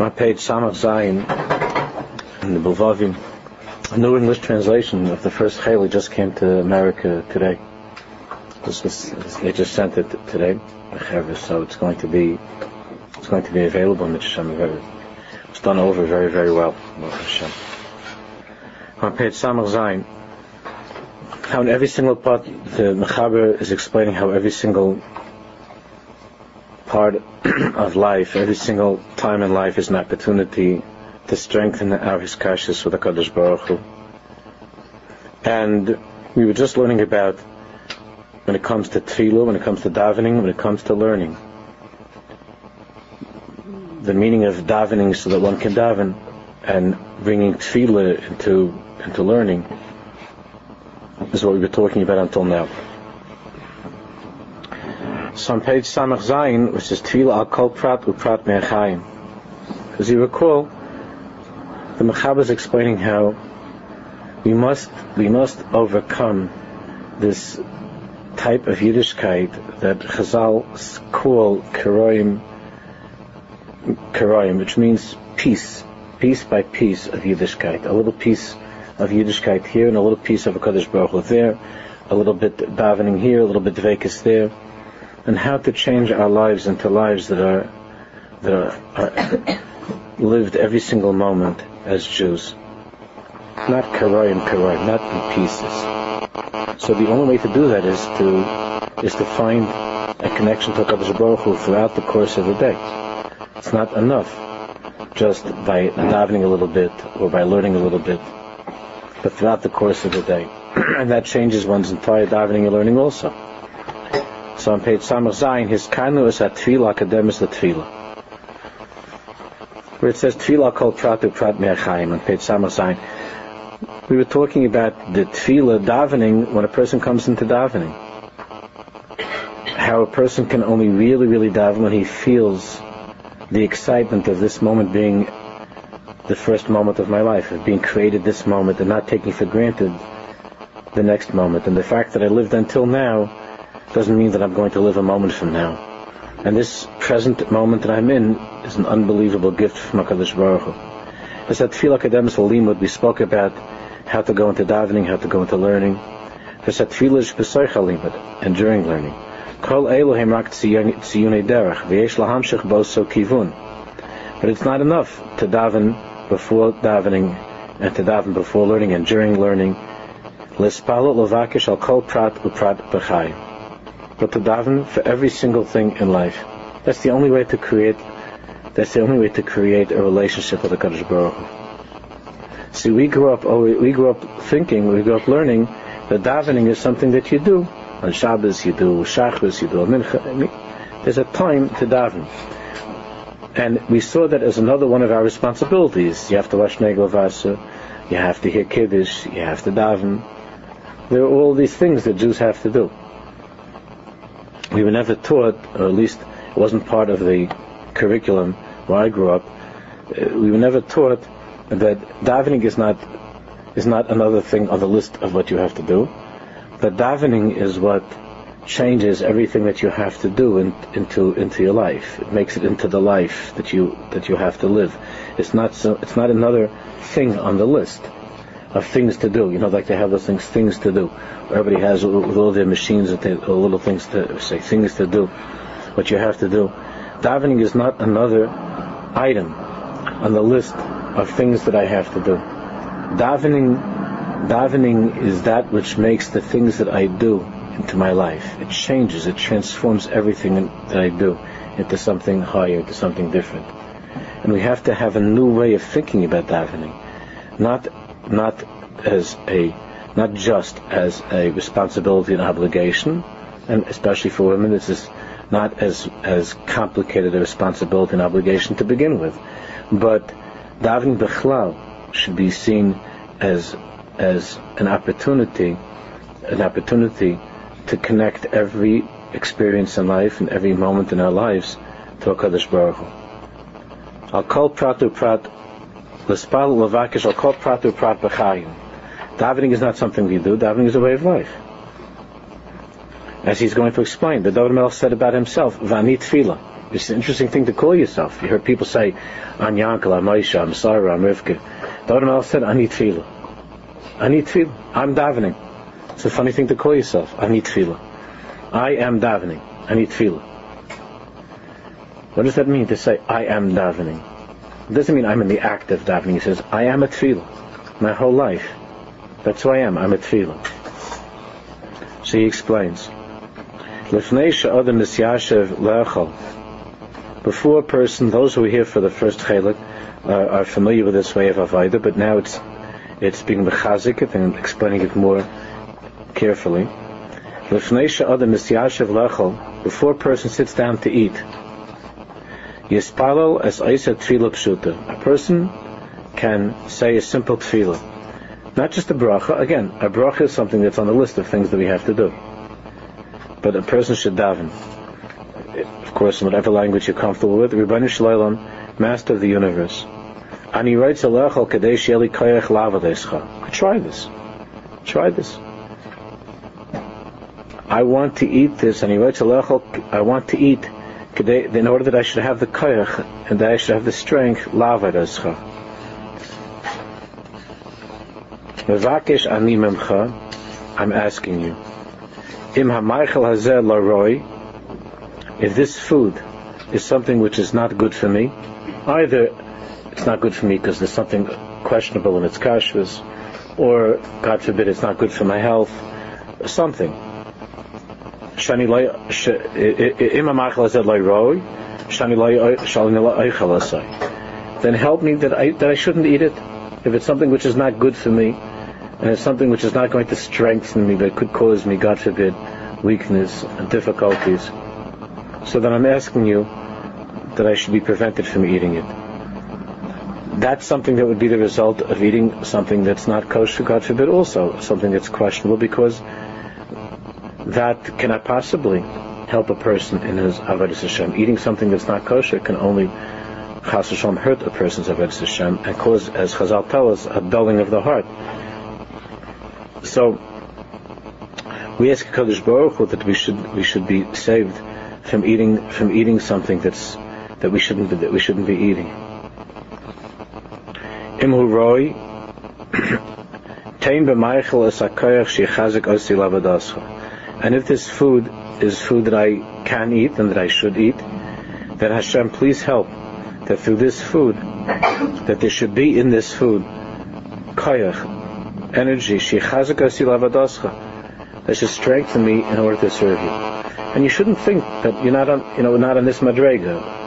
on page Samach Zayin in the Bilvavim, a new English translation of the first Haley just came to America today. This was, they just sent it today, so it's going to be it's going to be available in Hashem. It's done over very, very well. On page Samach Zayin, how in every single part, the Mechaber is explaining how every single part of life, every single time in life is an opportunity to strengthen our hiskashrus with the Kadosh Baruch Hu. And we were just learning about when it comes to tefillah, when it comes to davening, when it comes to learning. The meaning of davening so that one can daven and bringing tefillah into into learning is what we were talking about until now. On page Samach Zayin, which is Tefillah al Kol Prat Uprat Me'achayim. As you recall, the Mechaber is explaining how we must we must overcome this type of Yiddishkeit that Chazal call Keroim, Keroim, which means peace, piece by piece of Yiddishkeit, a little piece of Yiddishkeit here and a little piece of a Kadosh Baruch Hu there, a little bit davening here, a little bit Dvekas there and how to change our lives into lives that are that are, are lived every single moment as Jews. Not karoy and not in pieces. So the only way to do that is to is to find a connection to Hakadosh Baruch Hu throughout the course of the day. It's not enough just by davening a little bit or by learning a little bit, but throughout the course of the day, and that changes one's entire davening and learning also. So on page Samach Zayin, his kanu is at Tefillah, Akademis the Tefillah. Where it says Tefillah called Pratu Prat Me'achayim on page Samach Zayin. We were talking about the Tefillah davening when a person comes into davening. How a person can only really, really daven when he feels the excitement of this moment being the first moment of my life, of being created this moment and not taking for granted the next moment. And the fact that I lived until now doesn't mean that I'm going to live a moment from now. And this present moment that I'm in is an unbelievable gift from HaKadosh Baruch Hu. As at Tefillah Akademis Limud, we spoke about how to go into davening, how to go into learning. As at Tefillah Shpesoich Limud, and during learning. Kol Elohim Rak Tziyunei Derech, V'yesh Lahamshich Boso Kivun. But it's not enough to daven before davening, and to daven before learning, and during learning. Al Kol Prat Uprat B'chai but to daven for every single thing in life. That's the only way to create. That's the only way to create a relationship with the Kadosh Baruch Hu. See, we grew up. We grew up thinking. We grew up learning that davening is something that you do on Shabbos. You do Shachris. You do Mincha. There's a time to daven. And we saw that as another one of our responsibilities. You have to wash Negel you have to hear Kiddush, you have to daven. There are all these things that Jews have to do we were never taught, or at least it wasn't part of the curriculum where I grew up. Uh, we were never taught that davening is not is not another thing on the list of what you have to do. That davening is what changes everything that you have to do in, into into your life. It makes it into the life that you that you have to live. It's not so. It's not another thing on the list of things to do. You know, like they have those things, things to do. Everybody has with all their machines and little things to say, things to do. What you have to do. Davening is not another item on the list of things that I have to do. Davening, davening is that which makes the things that I do into my life. It changes, it transforms everything that I do into something higher, into something different. And we have to have a new way of thinking about davening. Not not as a not just as a responsibility and obligation, and especially for women, this is not as as complicated a responsibility and obligation to begin with, but davening bechlal should be seen as as an opportunity, an opportunity to connect every experience in life and every moment in our lives to Hakadosh Baruch Hu. I'll call pratu prat L'spal levakish al kol prat b'chayim. Davening is not something we do. Davening is a way of life. As he's going to explain, the David Melech said about himself, "Vani tefillah." It's an interesting thing to call yourself. You heard people say, I'm Yankel, I'm Aisha, I'm Sarah, I'm Rivka. The Adam said, I need tefillah. I need tefillah. I'm davening. It's a funny thing to call yourself. I need tefillah. I am davening. I need tefillah. What does that mean to say, I am davening? It doesn't mean I'm in the act of davening. He says, I am a tefillah. My whole life. That's who I am. I'm a tefillah. So he explains. Before a person, those who are here for the first chelik uh, are familiar with this way of avodah, but now it's it's being mechazik and explaining it more carefully. Before a person sits down to eat, Yispalal as Isa Tfila Pshuta. A person can say a simple tefillah. Not just a bracha. Again, a bracha is something that's on the list of things that we have to do. But a person should daven of course, in whatever language you're comfortable with, Ribbanu Shalom, Master of the Universe. And he writes Alechal Kadesh Yeli Koyach. Try this. Try this. I want to eat this, and he writes Alechal, I want to eat in order that I should have the koyach and that I should have the strength, lavadescha. Mevakesh ani memcha, I'm asking you. Im hazeh laroi, if this food is something which is not good for me, either it's not good for me because there's something questionable in its kashrus, or God forbid it's not good for my health, something. Then help me that I that I shouldn't eat it. If it's something which is not good for me, and it's something which is not going to strengthen me, but could cause me, God forbid, weakness and difficulties so then I'm asking you that I should be prevented from eating it. That's something that would be the result of eating something that's not kosher, God forbid, also something that's questionable, because that cannot possibly help a person in his avodas Hashem. Eating something that's not kosher can only chas Hashem hurt a person's avodas Hashem and cause, as Chazal tell us, a dulling of the heart. So we ask Kadosh Baruch Hu that we should we should be saved from eating from eating something that's that we shouldn't be, that we shouldn't be eating. Imhu roy tein b'maychel es hakoyach shechazik osi lavadascha. And if this food is food that I can eat and that I should eat, then Hashem, please help that through this food, that there should be in this food koyach, energy, that should strengthen me in order to serve you. And you shouldn't think that you're not on, you know, not on this madrega.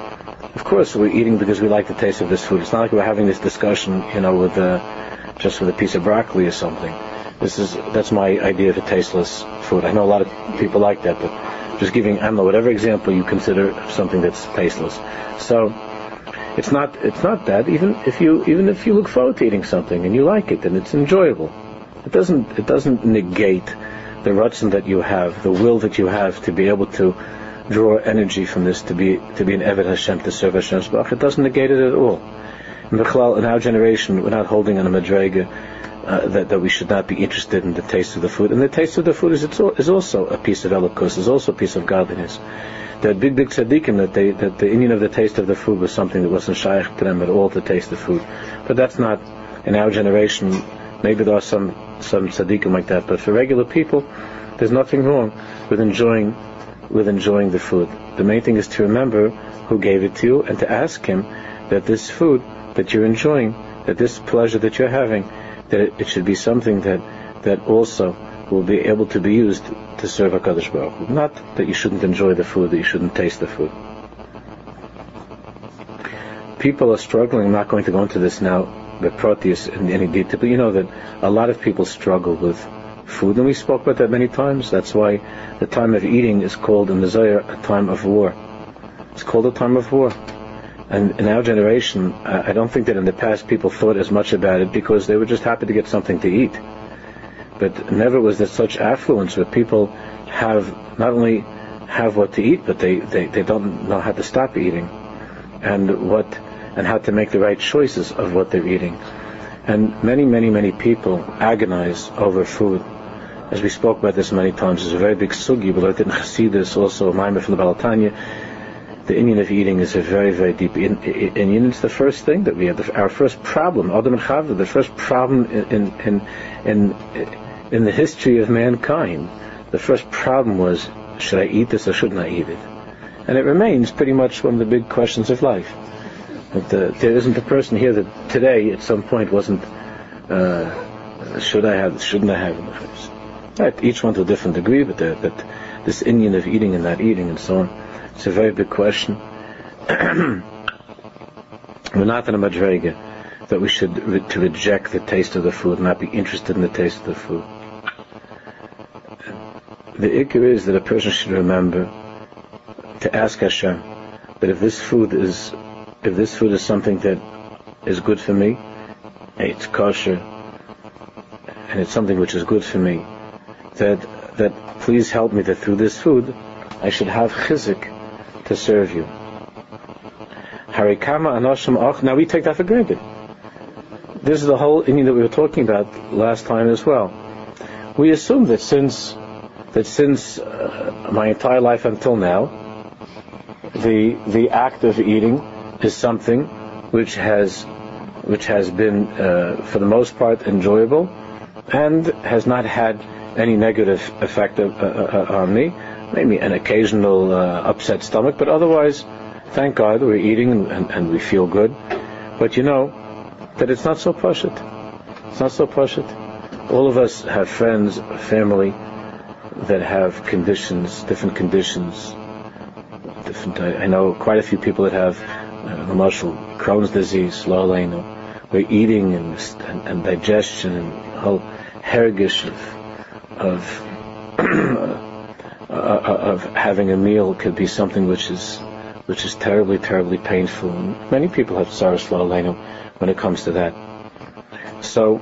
Of course, we're eating because we like the taste of this food. It's not like we're having this discussion, you know, with uh, just with a piece of broccoli or something. This is that's my idea of a tasteless food. I know a lot of people like that, but just giving I don't know whatever example you consider something that's tasteless. So it's not it's not that. Even if you even if you look forward to eating something and you like it and it's enjoyable, it doesn't it doesn't negate the ratzon that you have, the will that you have to be able to draw energy from this to be to be an Eved Hashem to serve Hashem's Baruch. It doesn't negate it at all. In, in our generation, we're not holding on a madrega uh, that, that we should not be interested in the taste of the food. And the taste of the food is, is also a piece of elokus, is also a piece of godliness. That big, big tzaddikim, that, they, that the inyan of the taste of the food was something that wasn't shaykh to them at all to taste the food. But that's not, in our generation, maybe there are some some tzaddikim like that, but for regular people, there's nothing wrong with enjoying with enjoying the food. The main thing is to remember who gave it to you and to ask him that this food that you're enjoying, that this pleasure that you're having, that it, should be something that that also will be able to be used to serve HaKadosh Baruch Hu. Not that you shouldn't enjoy the food, that you shouldn't taste the food. People are struggling, I'm not going to go into this now, the Proteus in any detail, but you know that a lot of people struggle with food, and we spoke about that many times. That's why the time of eating is called in the Zohar a time of war. It's called a time of war. And in our generation, I don't think that in the past people thought as much about it because they were just happy to get something to eat. But never was there such affluence where people have not only have what to eat, but they, they, they don't know how to stop eating. And what and how to make the right choices of what they're eating. And many, many, many people agonize over food. As we spoke about this many times, it's a very big sugi, but I didn't see this also, Maimah from the Baal HaTanya. The inyan of eating is a very, very deep inyan. It's the first thing that we have. Our first problem, Adam and Chava, the first problem in, in, in, in the history of mankind, the first problem was, should I eat this or shouldn't I eat it? And it remains pretty much one of the big questions of life. Uh, there isn't a person here that today, at some point, wasn't, uh, should I have, shouldn't I have it? Right, each one to a different degree, but the, that this inyan of eating and not eating and so on, it's a very big question. We're not in a madrega that we should re- to reject the taste of the food, not be interested in the taste of the food. The ikr is that a person should remember to ask Hashem that if this food is if this food is something that is good for me, it's kosher, and it's something which is good for me, that that please help me that through this food I should have chizik to serve you. Harikama anoshim och. Now we take that for granted. This is the whole thing that we were talking about last time as well. We assume that since that since uh, my entire life until now, the the act of eating is something which has which has been uh, for the most part enjoyable and has not had any negative effect of, uh, uh, uh on me. Maybe an occasional uh, upset stomach, but otherwise, thank God we're eating and, and, and, we feel good. But you know that it's not so pashut. It's not so pashut. All of us have friends, family that have conditions, different conditions, different. I, I know quite a few people that have uh, the Crohn's disease, Lalaino, where eating and, and, and, digestion and whole hergish of, of, of having a meal could be something which is which is terribly, terribly painful. And many people have tsaras Lalaino when it comes to that. So,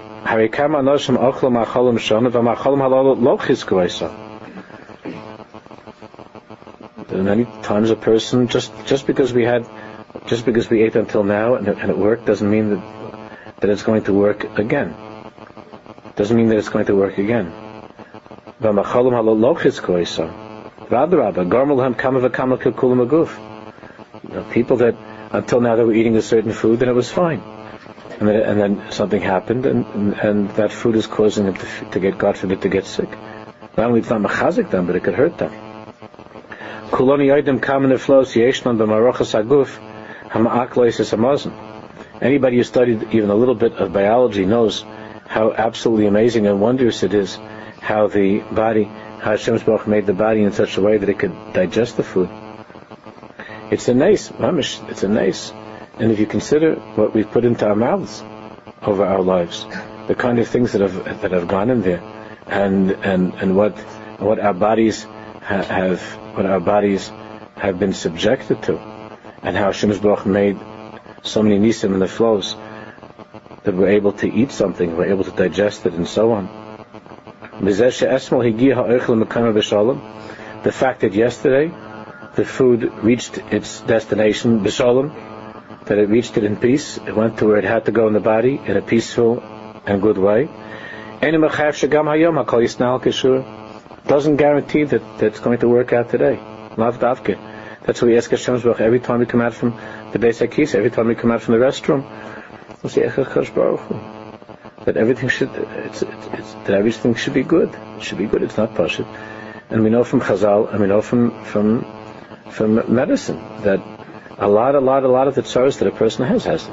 many times a person just just because we had just because we ate until now and it, and it worked doesn't mean that that it's going to work again. Doesn't mean that it's going to work again. People that until now they were eating a certain food and it was fine, and then, and then something happened and, and, and that food is causing them to, to get God forbid to get sick. Not only it's not machazik them, but it could hurt them. Kuloni Yodim Kamen Flows Yeshnon B'Marochas Aguf Hama'ak Loises Hamazon. Anybody who studied even a little bit of biology knows how absolutely amazing and wondrous it is how the body, Hashem's Baruch made the body in such a way that it could digest the food. It's a nice, mamish, it's a nice. And if you consider what we've put into our mouths over our lives, the kind of things that have that have gone in there, and and and what what our bodies ha- have what our bodies have been subjected to, and how Hashem Baruch made so many nisim in the flows that we're able to eat something, we're able to digest it, and so on. The fact that yesterday the food reached its destination, b'shalom, that it reached it in peace, it went to where it had to go in the body in a peaceful and good way doesn't guarantee that, that it's going to work out today. That's why we ask Baruch every time we come out from the Beis Hakis, every time we come out from the restroom. That everything should it's, it's, it's, that everything should be good. It should be good. It's not pashit. And we know from Chazal, and we know from from from medicine that a lot, a lot, a lot of the tsaras that a person has has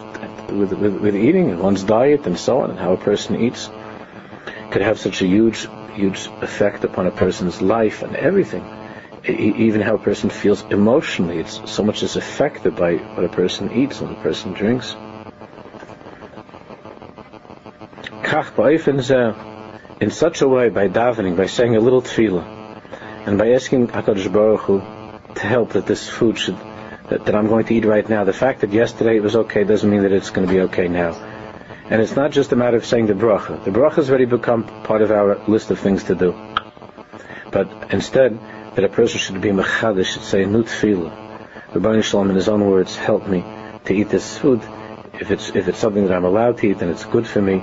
with, with, with eating and one's diet and so on, and how a person eats could have such a huge huge effect upon a person's life and everything. even how a person feels emotionally, it's so much is affected by what a person eats, what a person drinks. In such a way, by davening, by saying a little tefillah, and by asking HaKadosh Baruch Hu to help that this food should, that, that I'm going to eat right now, the fact that yesterday it was okay doesn't mean that it's going to be okay now. And it's not just a matter of saying the bracha. The bracha has already become part of our list of things to do. But instead, that a person should be mechadish, should say new tefillah. Rabbi Shalom, in his own words, help me to eat this food. If it's if it's something that I'm allowed to eat and it's good for me,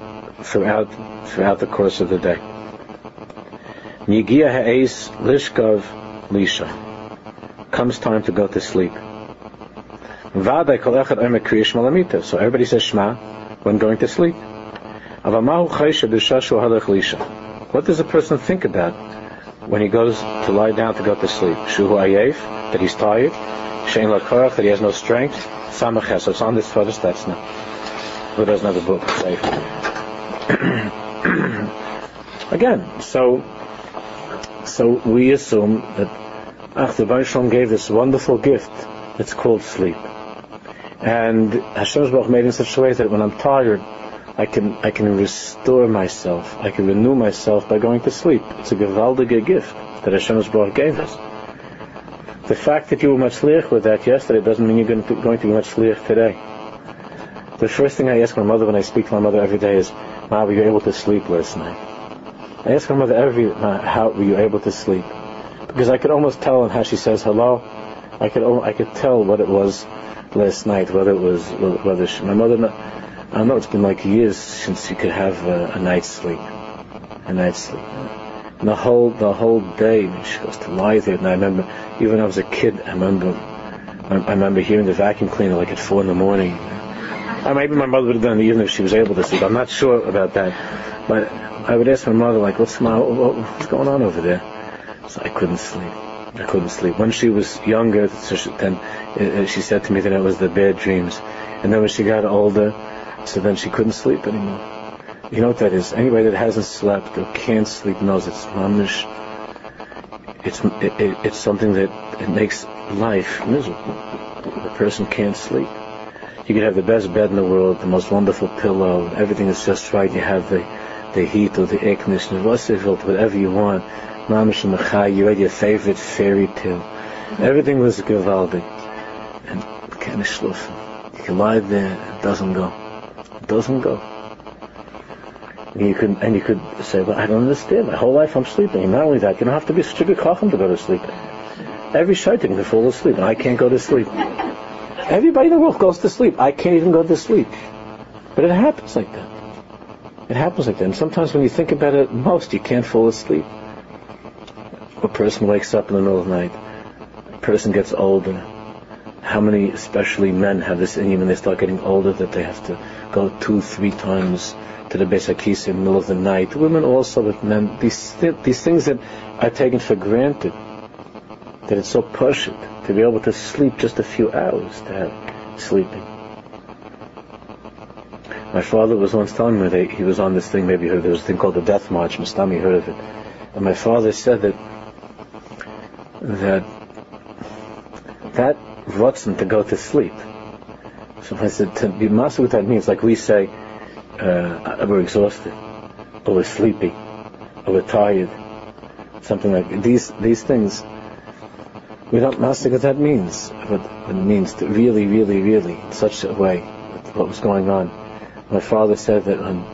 throughout throughout the course of the day. Nigia ha'es lishkov lisha. Comes time to go to sleep. So everybody says Shema when going to sleep. What does a person think about when he goes to lie down to go to sleep? Shuhu ayef, that he's tired. Shein lakorach, that he has no strength. Samach so it's on this first that's not. Who doesn't have a book? Safe. Again, so so we assume that Ach, the gave this wonderful gift that's called sleep. And Hashem's Baruch made in such a way that when I'm tired, I can I can restore myself. I can renew myself by going to sleep. It's a gewaldige gift that Hashem's Baruch gave us. The fact that you were matzliach with that yesterday doesn't mean you're going to, going to be today. The first thing I ask my mother when I speak to my mother every day is, Ma, were you able to sleep last night? I ask my mother every night, how were you able to sleep? Because I could almost tell in how she says hello, I could I could tell what it was last night, whether it was whether she, my mother. I know it's been like years since she could have a, a night's sleep, a night's sleep. And the whole the whole day she goes to lie there. And I remember even when I was a kid, I remember I remember hearing the vacuum cleaner like at four in the morning. Or maybe my mother would have done it even if she was able to sleep. I'm not sure about that, but I would ask my mother like, "What's my, what's going on over there?" So I couldn't sleep. I couldn't sleep. When she was younger, then uh, she said to me that it was the bad dreams, and then when she got older, so then she couldn't sleep anymore. You know what that is? Anybody that hasn't slept or can't sleep knows it's mamish. It's it, it, it's something that it makes life miserable. The person can't sleep. You could have the best bed in the world, the most wonderful pillow, everything is just right. You have the the heat or the air conditioner, whatever you want. Mamish and you read your favorite fairy tale. Mm-hmm. Everything was gewaldig. And keine schlufen. You can lie there, it doesn't go. It doesn't go. And you could, and you could say, well, I don't understand. My whole life I'm sleeping. not only that, you don't have to be such a good chacham to go to sleep. Every shaitan can fall asleep, and I can't go to sleep. Everybody in the world goes to sleep. I can't even go to sleep. But it happens like that. It happens like that. And sometimes when you think about it most, you can't fall asleep. A person wakes up in the middle of the night. A person gets older. How many, especially men, have this in them when they start getting older that they have to go two, three times to the Beis in the middle of the night. Women also, but men. These these things that are taken for granted. That it's so pushed to be able to sleep just a few hours to have sleeping. My father was once telling me that he was on this thing. Maybe heard there was a thing called the Death March. Mustami heard of it, and my father said that that that rotzen to go to sleep. So I said to be master, what that means, like we say uh, we're exhausted, or we're sleepy, or we're tired, something like these these things. We don't master what that means, what it means to really, really, really, in such a way, what was going on. My father said that um,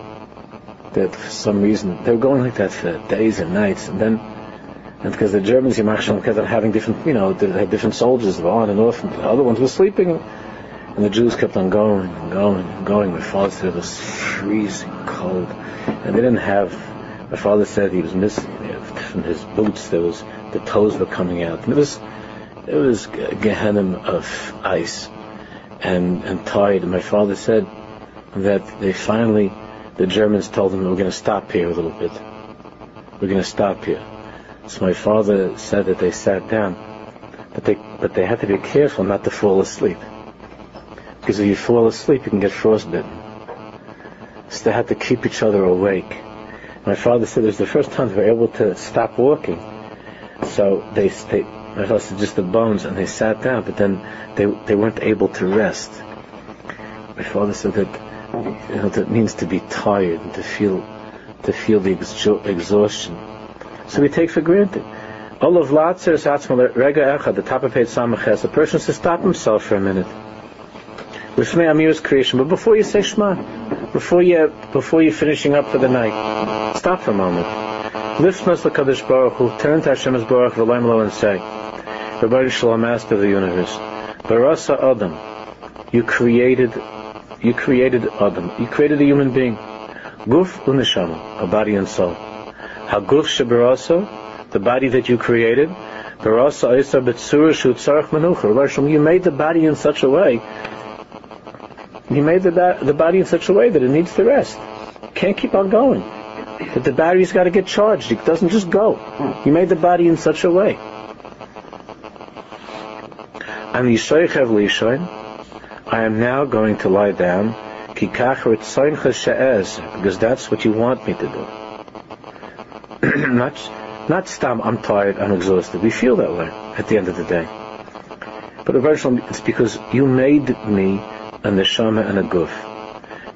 that for some reason they were going like that for days and nights, and then and because the Germans, Yamach kept having different, you know, they had different soldiers on and off, and the other ones were sleeping. And the Jews kept on going and going and going. My father said it was freezing cold. And they didn't have, my father said he was missing, from his boots, there was, the toes were coming out. And it was, it was a Gehenna of ice and, and tired. And my father said that they finally, the Germans told them, we're going to stop here a little bit. We're going to stop here. So my father said that they sat down, but they, but they had to be careful not to fall asleep. Because if you fall asleep, you can get frostbitten. So they had to keep each other awake. My father said it was the first time they were able to stop walking. So they, they father said just the bones, and they sat down, but then they they weren't able to rest. My father said that you know that means to be tired and to feel to feel the exhaustion. So we take for granted. Is Atzmal Rega Echad, the top of page Samaches. The person should stop himself for a minute. Lifnei Amir's creation, but before you say Shema, before you before you're finishing up for the night, stop for a moment. Lift Mas Kadosh Baruch Hu, turn to Hashem's Baruch and say, Rabbi Shalom, Master of the universe, Barasa Adam, you created, you created Adam, you created a human being, Guf Unishama, a body and soul. Haguf Shabarasa, the body that you created, Barasa Isa Betsura Shutzarach Manucha. You made the body in such a way you made the, the body in such a way that it needs to rest. can't keep on going. That the battery's got to get charged. It doesn't just go. You made the body in such a way. I am now going to lie down because that's what you want me to do. not, not stam, I'm tired, I'm exhausted. We feel that way at the end of the day. But it's because you made me a neshama and a guf.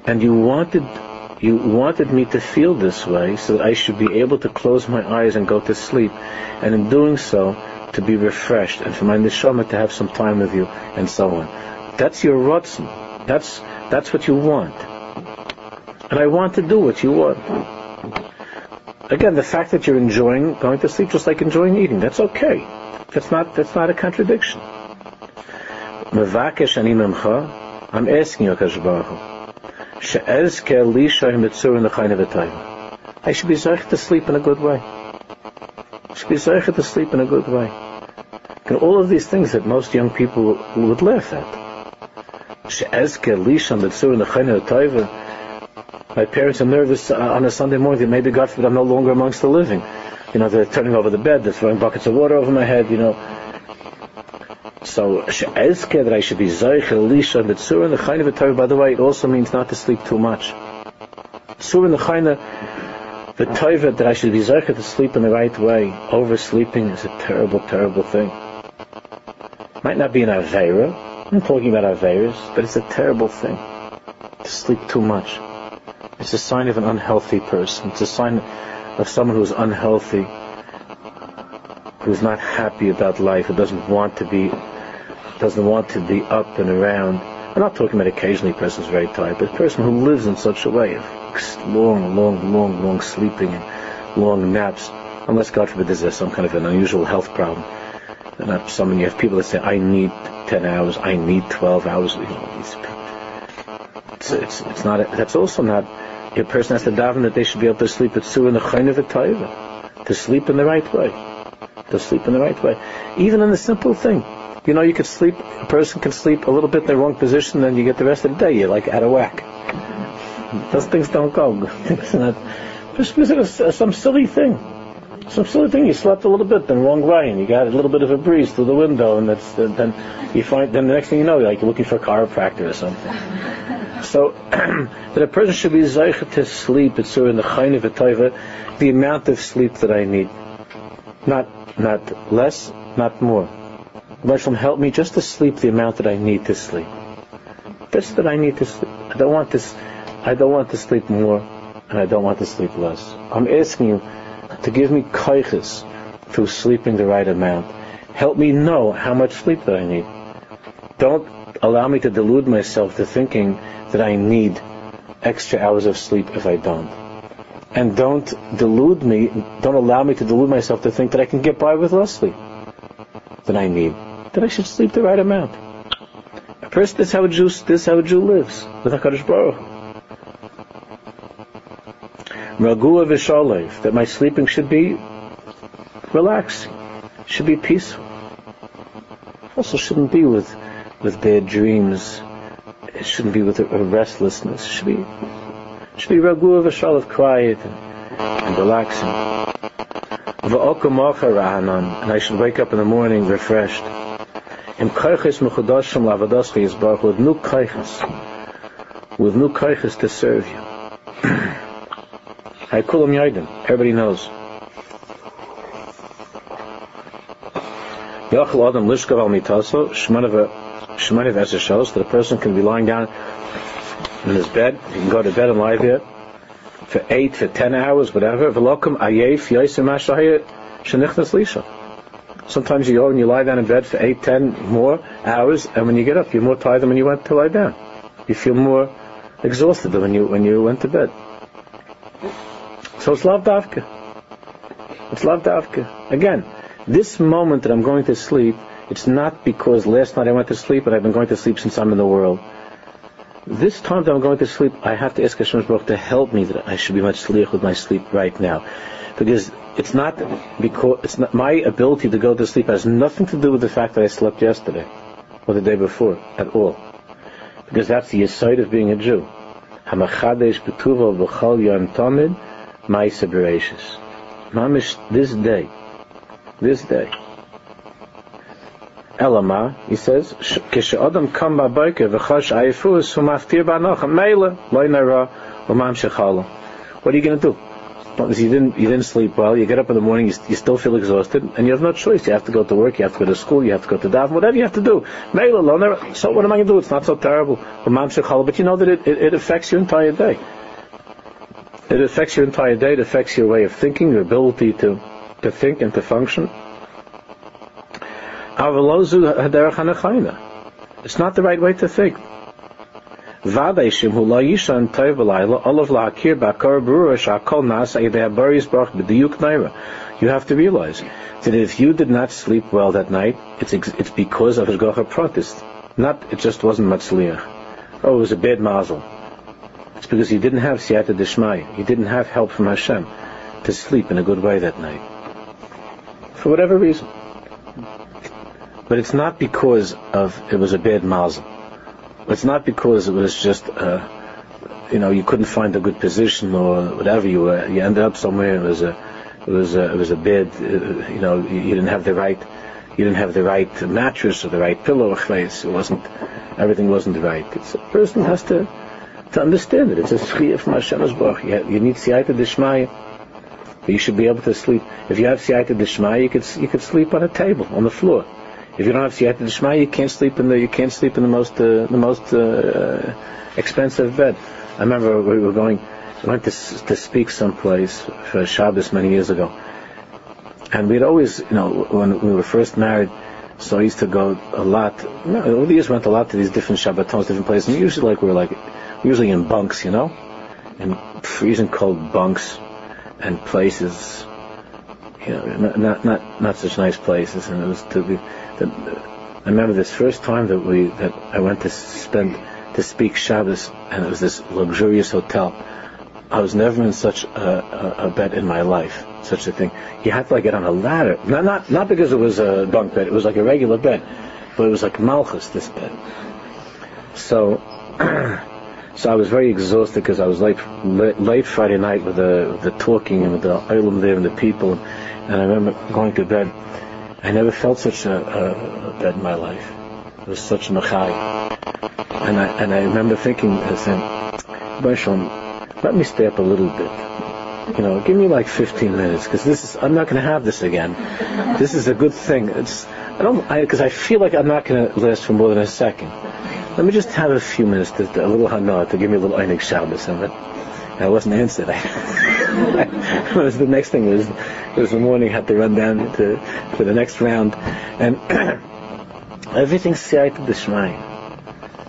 And you wanted you wanted me to feel this way so that I should be able to close my eyes and go to sleep. And in doing so, to be refreshed and for my neshama to have some time with you and so on. That's your rotzen. That's, that's what you want. And I want to do what you want. Again, the fact that you're enjoying going to sleep just like enjoying eating, that's okay. That's not, that's not a contradiction. I'm asking you, Akash Baruch I should be zeich to sleep in a good way. Should be zeich to sleep in a good way. And all of these things that most young people would laugh at. My parents are nervous uh, on a Sunday morning maybe God forbid I'm no longer amongst the living. You know, they're turning over the bed, they're throwing buckets of water over my head, you know. So Ezke that I should be Zoich Elisha and the Chayna by the way, it also means not to sleep too much. The V'Torah that I should be Zoich to sleep in the right way. Oversleeping is a terrible, terrible thing. Might not be an Aveira. I'm talking about Aveiras, but it's a terrible thing. To sleep too much. It's a sign of an unhealthy person. It's a sign of someone who's unhealthy, who's not happy about life, who doesn't want to be doesn't want to be up and around. I'm not talking about occasionally a person's very tired, but a person who lives in such a way of long, long, long, long sleeping and long naps, unless God forbid there's some kind of an unusual health problem. And some you have people that say, I need 10 hours, I need 12 hours. You know, it's, it's, it's, it's not, a, that's also not, a person has to daven that they should be able to sleep at Suah in the Chayin of to sleep in the right way. To sleep in the right way. Even in the simple thing. You know, you could sleep, a person can sleep a little bit in the wrong position, then you get the rest of the day, you're like out of whack. Those things don't go. Things not, just visit some silly thing. Some silly thing, you slept a little bit, then wrong way, and you got a little bit of a breeze through the window, and that's, then you find, then the next thing you know, you're like you're looking for a chiropractor or something. So, that a person should be zeichet to sleep, it's sort of in the chayin of the amount of sleep that I need. Not, not less, not more. Hashem, help me just to sleep the amount that I need to sleep. Just that I need to sleep. I don't want this. I don't want to sleep more, and I don't want to sleep less. I'm asking you to give me kaiches through sleeping the right amount. Help me know how much sleep that I need. Don't allow me to delude myself to thinking that I need extra hours of sleep if I don't. And don't delude me, don't allow me to delude myself to think that I can get by with less sleep than I need that I should sleep the right amount. Person, this is how a Jew, this is how a Jew lives with HaKadosh Baruch Ragua v'shalev, that my sleeping should be relaxing, should be peaceful. Also shouldn't be with, with bad dreams. It shouldn't be with a, a restlessness. It should be, should be ragua v'shalev, quiet and, and relaxing. And I should wake up in the morning refreshed im kayches mechudashim lavadas yisbarach with new kayches, with new kayches to serve you. Him Yaidim. Everybody knows. Yachal Adam Lishkav al Mitaso, Shemanav Eseshelos, that a person can be lying down in his bed, he can go to bed and lie there for eight, for ten hours, whatever. V'lokum ayef yaisim ashahayet shenichnas lisha. Sometimes you go and you lie down in bed for eight, ten more hours, and when you get up, you're more tired than when you went to lie down. You feel more exhausted than when you when you went to bed. So it's love davka. It's love davka. Again, this moment that I'm going to sleep, it's not because last night I went to sleep, but I've been going to sleep since I'm in the world. This time that I'm going to sleep, I have to ask Hashem to help me that I should be much sliach with my sleep right now, because it's not because it's not my ability to go to sleep has nothing to do with the fact that I slept yesterday or the day before at all, because that's the aside of being a Jew. Hamachadesh betuva v'chal Mamish this day, this day. Elama, he says, Adam kam ba'boiker v'chosh ayifus v'maftir ba'nocha meile loy nara v'mam shechala. What are you going to do? You didn't, you didn't sleep well, you get up in the morning, you, you, still feel exhausted, and you have no choice. You have to go to work, you have to go to school, you have to go to daven, whatever you have to do. So what am I going to do? It's not so terrible. But you know that it, it, it affects your entire day. It affects your entire day. It affects your way of thinking, your ability to, to think and to function. It's not the right way to think. You have to realize that if you did not sleep well that night, it's it's because of Hashgacha pratis. Not, it just wasn't Matzliach. Oh, it was a bad mazel. It's because you didn't have Siyata Dishmai. You didn't have help from Hashem to sleep in a good way that night. For whatever reason. But it's not because of it was a bad mazel. It's not because it was just, uh, you know, you couldn't find a good position or whatever. You were, you ended up somewhere. It was a, it was a, it was a bed. Uh, you know, you, you, didn't have the right, you didn't have the right mattress or the right pillow. It wasn't, everything wasn't right. It's a person has to to understand it. It's a schiyah from Hashem's Baruch. You, you need siyata d'shmaya. You should be able to sleep. If you have siyata d'shmaya, you could you could sleep on a table on the floor. If you don't have siyata d'shmaya, you can't sleep in the you can't sleep in the most uh, the most uh, expensive bed. I remember we were going we went to to speak someplace for Shabbos many years ago, and we'd always you know when we were first married. So I used to go a lot. You know, over the years, went a lot to these different Shabbatons, different places. And usually, like we were like, usually in bunks, you know, in freezing cold bunks and places, you know, not not not, not such nice places. And it was to be I remember this first time that we that I went to spend to speak Shabbos, and it was this luxurious hotel. I was never in such a, a, a, bed in my life, such a thing. You had to like get on a ladder, not not not because it was a bunk bed; it was like a regular bed, but it was like malchus this bed. So, so I was very exhausted because I was late, late, late Friday night with the the talking and with the island there and the people, and I remember going to bed I never felt such a, a, in my life. It was such a machai. And I, and I remember thinking, I said, Barshon, let me stay up a little bit. You know, give me like 15 minutes, because this is, I'm not going to have this again. This is a good thing. It's, I don't, because I, I, feel like I'm not going to last for more than a second. Let me just have a few minutes, to, a little hana, to give me a little Einig Shabbos. And I wasn't answered. I, was the next thing was it was the morning. Had to run down to for the next round, and everything's siyata d'shmai.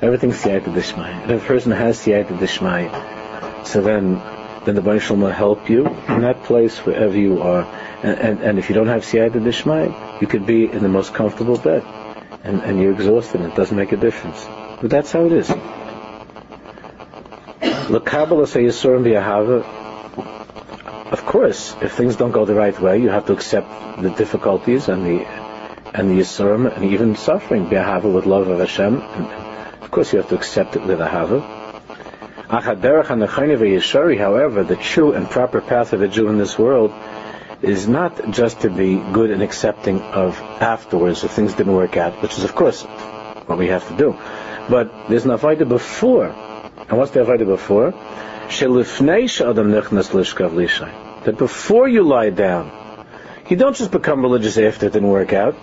Everything's siyata d'shmai. If a person has siyata d'shmai, so then then the Baruch will help you in that place wherever you are. And, and, and if you don't have siyata d'shmai, you could be in the most comfortable bed, and, and you're exhausted. It doesn't make a difference. But that's how it is. Of course, if things don't go the right way, you have to accept the difficulties and the and the yisurim and even suffering. Be'ahava with love of Hashem. And of course, you have to accept it with the Yeshari, however, the true and proper path of a Jew in this world is not just to be good and accepting of afterwards if things didn't work out, which is of course what we have to do. But there's an avodah before and what's the Avodah before? That before you lie down, you don't just become religious after it didn't work out.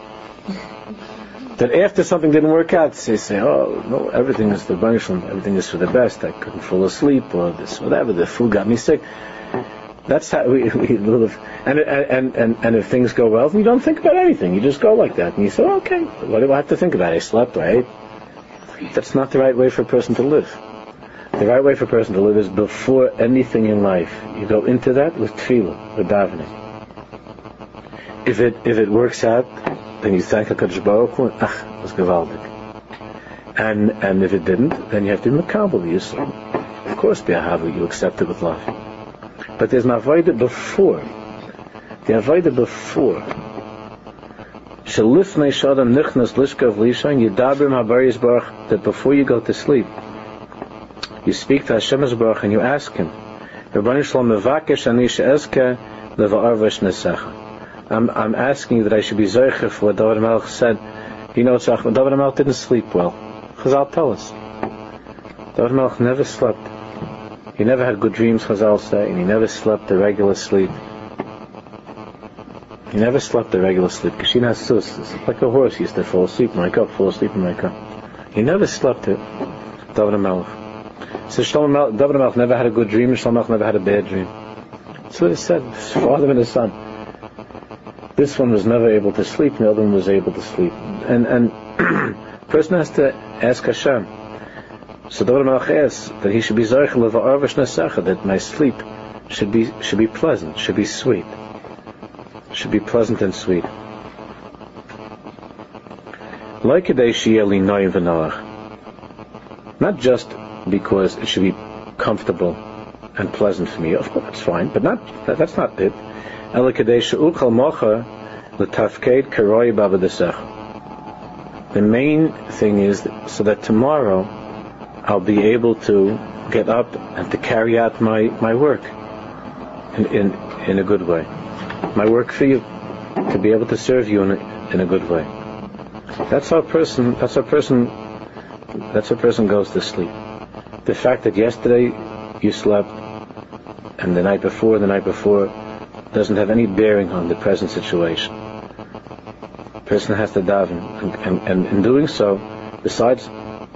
That after something didn't work out, say, say, oh, no, everything is the best." everything is for the best. I couldn't fall asleep, or this, whatever. The food got me sick. That's how we, we live. And, and, and, and if things go well, you don't think about anything. You just go like that. And you say, okay, what do I have to think about? I slept, right? That's not the right way for a person to live. The right way for a person to live is before anything in life. You go into that with tefillah, with davening. If it, if it works out, then you thank HaKadosh Baruch Hu, ach, ah, it was gewaldig. And, and if it didn't, then you have to be makabel Yisrael. Of course, Bi'ahavu, you accept it with love. But there's an avodah before. The avodah before. Shalifnei shadam nichnas lishkav lishan yidabrim habariyas baruch that before you go to sleep, you speak to Hashem baruch and you ask Him. I'm, I'm asking you that I should be zoicher for what David Melech said. You know, David Melech didn't sleep well. Chazal tell us. David Melech never slept. He never had good dreams, Chazal say, and he never slept a regular sleep. He never slept a regular sleep. Kashin has sus. It's like a horse. He used to fall asleep and wake up, fall asleep and wake up. He never slept it. David Melech. So Shlomo David Melech never had a good dream, Shlomo Melech never had a bad dream. So it said. Father and his son. This one was never able to sleep, and the other one was able to sleep. And and person has to ask Hashem. So David Melech asks that he should be Zarechel of Arvish Nesecha, that my sleep should be should be pleasant, should be sweet. Should be pleasant and sweet. Like a day Not just because it should be comfortable and pleasant for me. Of course, that's fine, but not that, that's not it. The main thing is so that tomorrow I'll be able to get up and to carry out my, my work in, in, in a good way. My work for you, to be able to serve you in a, in a good way. That's how a person, that's how a person, that's how a person goes to sleep. The fact that yesterday you slept and the night before, the night before, doesn't have any bearing on the present situation. A person has to daven, and, and, and in doing so, besides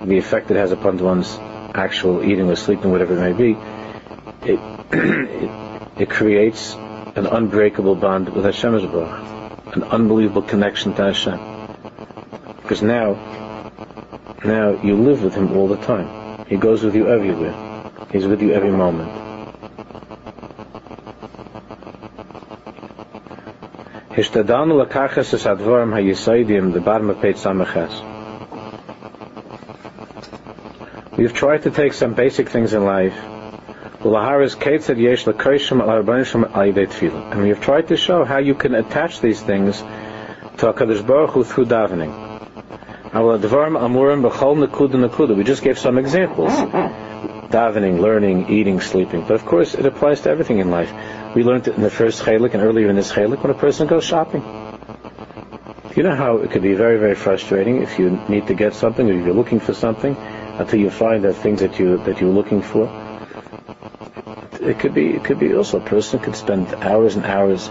the effect it has upon one's actual eating or sleeping, whatever it may be, it, it, it, creates an unbreakable bond with Hashem an unbelievable connection to Hashem. Because now, now you live with Him all the time. He goes with you everywhere. He's with you every moment. The bottom of page Samach Ches. We've tried to take some basic things in life. And we have tried to show how you can attach these things to HaKadosh Baruch Hu through davening. We just gave some examples. Davening, learning, eating, sleeping. But of course, it applies to everything in life. We learned it in the first chalik and earlier in this chalik when a person goes shopping. You know how it could be very, very frustrating if you need to get something or if you're looking for something until you find the things that you that you're looking for. It could be it could be also a person could spend hours and hours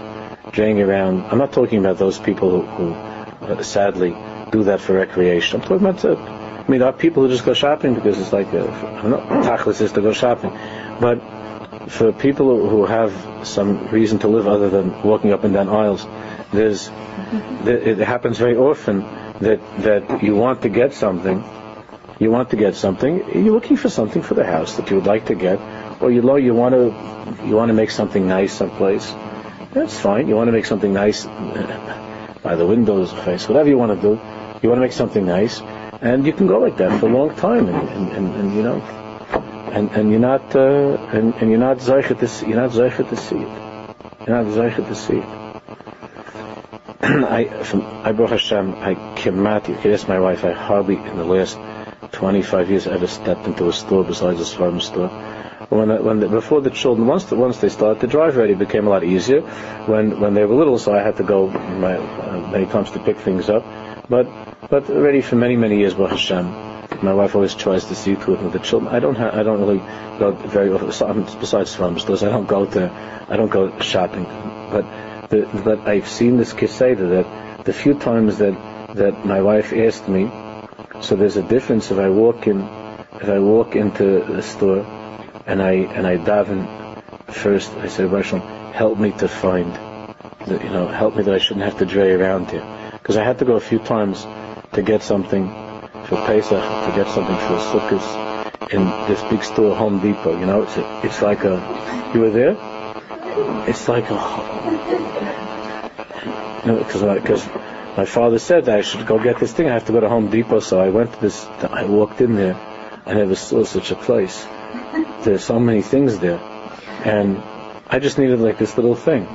draying around. I'm not talking about those people who, who uh, sadly do that for recreation. I'm talking about uh, I mean, there are people who just go shopping because it's like a, I'm not tachlis is to go shopping, but for people who have some reason to live other than walking up and down aisles, there's it happens very often that that you want to get something you want to get something, you're looking for something for the house that you would like to get, or you know you want to you want to make something nice someplace. That's fine. You want to make something nice by the windows, face, whatever you want to do. You want to make something nice, and you can go like that for a long time, and, and, and, and you know, and, and you're not uh, and, and you're not zeichet to you're not zeichet to see it. You're not zeichet to see it. I, from, I, Baruch Hashem, I cannot, you can ask my wife, I hardly, in the last 25 years ever stepped into a store besides a farm store. When, when the, before the children, once the, once they started to drive already, it became a lot easier. When when they were little, so I had to go my, uh, many times to pick things up. But but already for many many years, Baruch Hashem, my wife always tries to see to it with the children. I don't ha- I don't really go very often. Besides farm stores, I don't go to I don't go shopping. But the, but I've seen this kiseda that the few times that that my wife asked me so there's a difference if I walk in, if I walk into the store and I and I daven first I said, Hashem, help me to find, you know, help me that I shouldn't have to dray around here. Because I had to go a few times to get something for Pesach, to get something for Sukkot in this big store, Home Depot. You know, it's, a, it's like a, you were there? It's like a, you know, because because my father said that I should go get this thing. I have to go to Home Depot, so I went to this. I walked in there. I never saw such a place. There's so many things there, and I just needed like this little thing,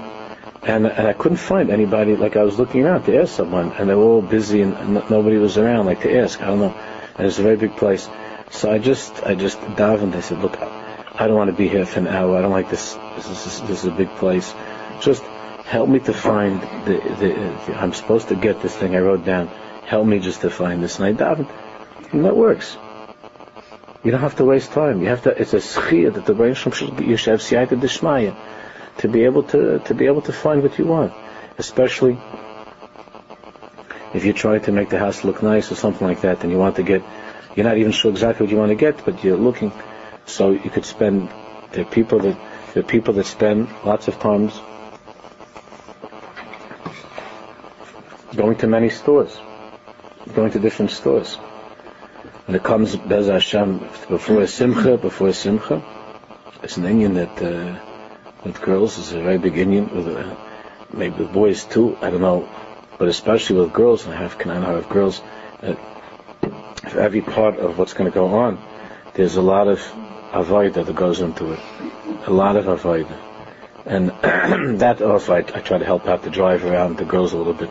and and I couldn't find anybody. Like I was looking around to ask someone, and they were all busy, and, and nobody was around. Like to ask, I don't know. And it's a very big place, so I just I just davened. I said, look, I don't want to be here for an hour. I don't like this. This is, this is a big place. Just help me to find the, the, the, I'm supposed to get this thing I wrote down. Help me just to find this. And I davened. And that works. You don't have to waste time. You have to, it's a schia that the brain should, you should have siyata dishmaya to be able to, to be able to find what you want. Especially if you try to make the house look nice or something like that and you want to get, you're not even sure exactly what you want to get, but you're looking so you could spend. Are people that are people that spend lots of times going to many stores, going to different stores. And it comes Bez Hashem before a simcha, before a simcha. It's an inyan that uh, with girls is a very big inyan with uh, maybe with boys too. I don't know, but especially with girls. And I have can I have girls. Uh, for every part of what's going to go on, there's a lot of avoida that goes into it. A lot of avoida. And that also, I, I try to help out to drive around the girls a little bit.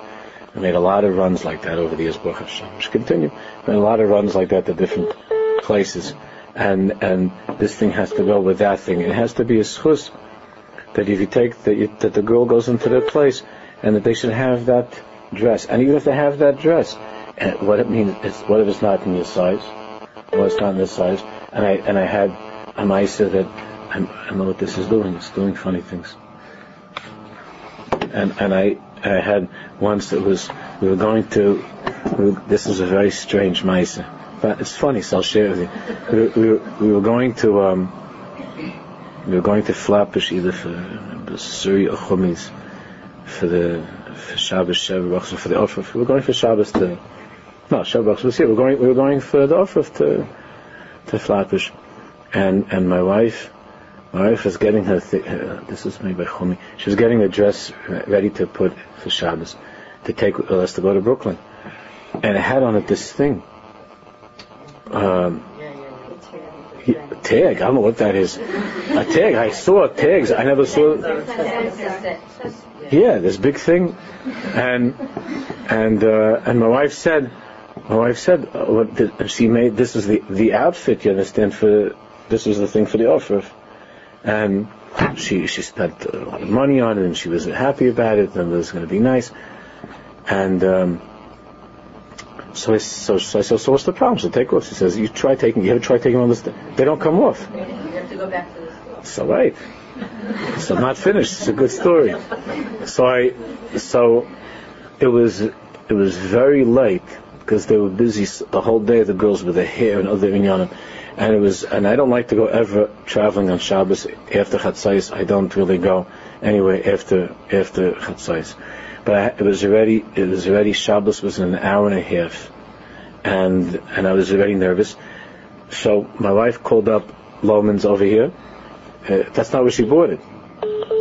I made a lot of runs like that over the years, Baruch Hashem. We should continue. I made a lot of runs like that to different places. And, and this thing has to go with that thing. It has to be a schus that if you take, that, that the girl goes into that place and that they should have that dress. And even if they have that dress, and what it means, is, what if it's not in your size? Well, it's not in this size. And I, and I had a Maisa that I'm, I know what this is doing. It's doing funny things. And and I I had once it was we were going to we, this was a very strange Maisa, but it's funny. So I'll share with you. We, we, were, we were going to um were going to Flatbush either for Suri for the for Shabbos Shabbos for the offer. We were going for Shabbos to no Shabbos were going we were going for the offer to to Flatbush and and my wife, my wife was getting her. Th- uh, this is made by Chumi. She was getting a dress ready to put for Shabbos, to take us to go to Brooklyn, and it had on it this thing. Um, tag. I don't know what that is. A tag. I saw tags. I never saw. Yeah, this big thing, and and uh, and my wife said, my wife said, uh, what did, she made this is the the outfit. You understand for this was the thing for the offer. And she she spent a lot of money on it, and she was happy about it, and it was going to be nice. And um, so I so, so I said, so what's the problem? So take off. She says, you try taking. You ever try taking on this? They don't come off. You have to go back to the store. So right. So I'm not finished. It's a good story. So I so it was it was very late because they were busy the whole day. The girls with their hair and other inyanim and it was, and I don't like to go ever traveling on Shabbos after Chatzais. I don't really go anyway after after Chatzais. But it was already, it was already Shabbos was an hour and a half, and and I was already nervous. So my wife called up Loehmann's over here. Uh, that's not where she bought it.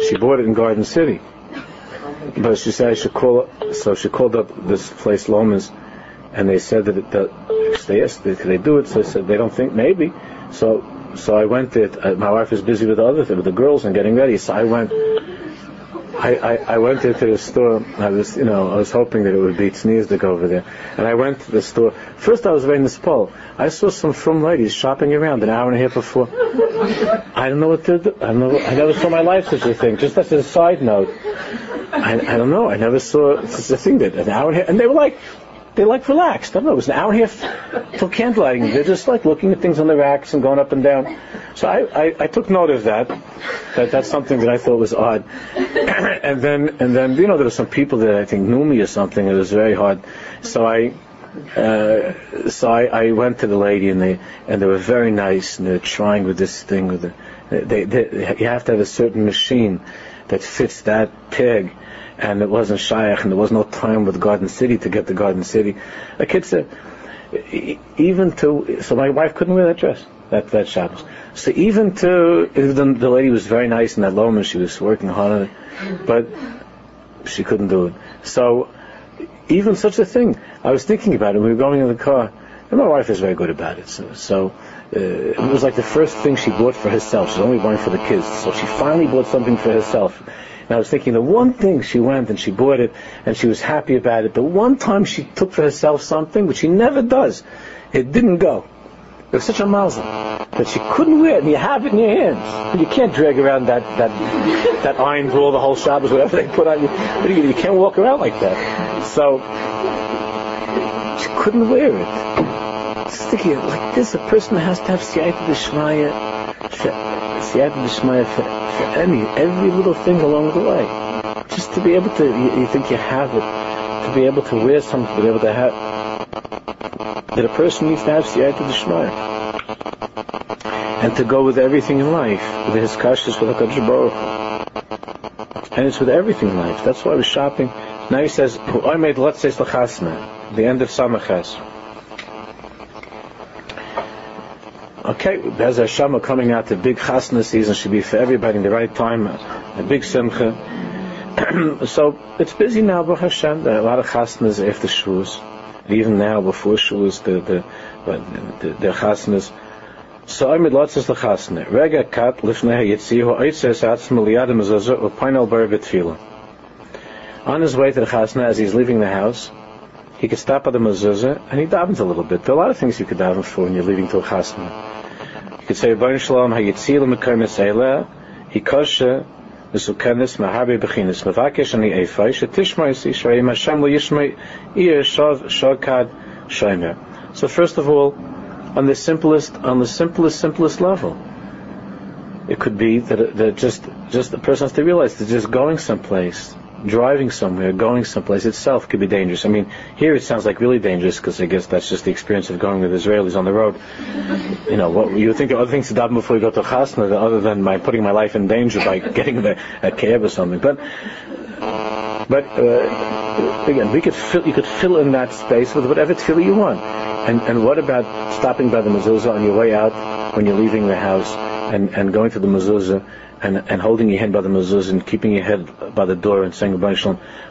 She bought it in Garden City. But she said I should call. So she called up this place Loehmann's and they said that, it, that they asked, could they do it? So I said they don't think maybe. So so I went there. Uh, my wife is busy with the other with the girls and getting ready. So I went. I, I, I went into the store. I was, you know, I was hoping that it would be go over there. And I went to the store. First, I was wearing this pole. I saw some from ladies shopping around an hour and a half before. I don't know what to do. I don't know. I never saw my life such a thing. Just as a side note, I, I don't know. I never saw such a thing that an hour and a half. And they were like, they like relaxed. I don't know. It was an hour and a candlelighting. They're just like looking at things on the racks and going up and down. So I, I, I took note of that. That that's something that I thought was odd. and then and then you know there were some people that I think knew me or something. It was very hard. So I. Uh, so I, I went to the lady and they and they were very nice and they're trying with this thing with the They, they, you have to have a certain machine that fits that pig, and it wasn't Shaykh, and there was no time with Garden City to get to Garden City. A kid said, even to, so my wife couldn't wear that dress, that, that Shabbos. So even to, even the lady was very nice in that moment, she was working hard on it, but she couldn't do it. So, even such a thing, I was thinking about it, we were going in the car, and my wife is very good about it, so, so uh, it was like the first thing she bought for herself. She's only buying for the kids. So she finally bought something for herself. And I was thinking the one thing she went and she bought it and she was happy about it. The one time she took for herself something, which she never does, it didn't go. It was such a mazel that she couldn't wear it, and you have it in your hands. But you can't drag around that that that iron roll the whole Shabbos, whatever they put on you. But you, can't walk around like that. So she couldn't wear it. Thinking like this, a person has to have siyata d'shmaya, siyata d'shmaya for, for any every little thing along the way. Just to be able to, you, you think you have it, to be able to wear something, to be able to have that a person needs to have siyata d'shmaya. And to go with everything in life, with his kashas, with HaKadosh Baruch And it's with everything in life. That's why was shopping. Now he says, I made let's say the end of Samach Ches. Okay, Bez Hashem are coming out, the big chasna season should be for everybody in the right time, a big simcha. so it's busy now, Baruch Hashem. There are a lot of chasnas after Shavuos even now before Shavuos, the the the, the chasnas. So I made lots of the chasna. Rega kat lifnei yitzihu oitzes atzma upainal. On his way to the chasna, as he's leaving the house, he could stop at the mezuzah and he davens a little bit. There are a lot of things you could daven for when you're leaving to a chasna could say, Shalom, Hayitzil Hikosha, Mesukenis, Mahabi Bechinis, Mavakesh, Eifai, Shetishma Hashem Lo Shav, Shokad, So first of all, on the simplest, on the simplest, simplest level, it could be that, that just, just the person has to realize that just going someplace, driving somewhere, going someplace itself could be dangerous. I mean, here it sounds like really dangerous because I guess that's just the experience of going with Israelis on the road. You know, what you think are other things to do before you go to chasna other than my putting my life in danger by getting a, a cab or something. But, but uh, again, we could fill, you could fill in that space with whatever tefillah you want. And and what about stopping by the mezuzah on your way out when you're leaving the house and, and going to the mezuzah and, and holding your hand by the mezuzah and keeping your head by the door and saying,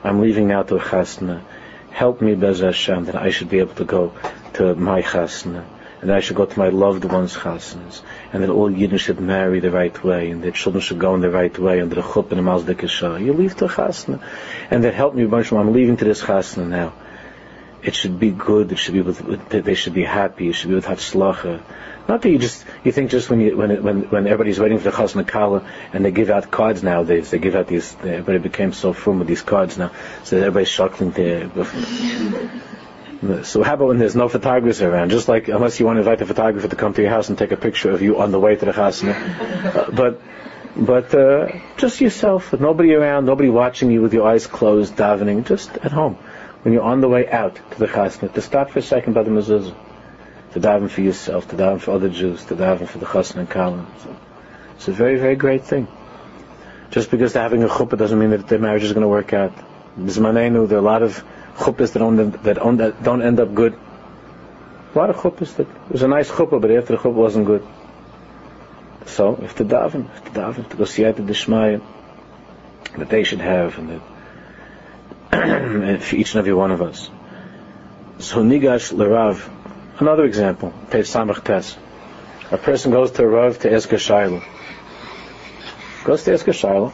I'm leaving now to a chasna. Help me, Bez Hashem, that I should be able to go to my chasna, and that I should go to my loved ones' chasnas, and that all Yidden should marry the right way, and that children should go in the right way under the chup and the malzdek You leave to a chasna, and that help me, Shalom, I'm leaving to this chasna now. It should be good. It should be with, they should be happy. It should be with hatzlacha. Not that you just you think just when you when when when everybody's waiting for the chasna kala and they give out cards nowadays. They give out these. Everybody became so firm with these cards now, so everybody's shuckling there. So how about when there's no photographers around? Just like unless you want to invite the photographer to come to your house and take a picture of you on the way to the chasna, uh, but but uh, just yourself with nobody around, nobody watching you with your eyes closed, davening, just at home when you're on the way out to the chasna, to stop for a second by the mezuzah to daven for yourself, to daven for other Jews, to daven for the chassan and kalim. So it's a very, very great thing. Just because they're having a chuppah doesn't mean that their marriage is going to work out. Bismanenu, there are a lot of chuppahs that don't, that, don't, end up good. A lot of chuppahs that, it was a nice chuppah, but after the chuppah wasn't good. So, if the daven, if the daven, to go siyata d'shmaya, that they should have, and that, for each and every one of us. So nigash lerav, Another example, page Samach Tes. A person goes to a Rav to ask a shaila. Goes to ask a shaila.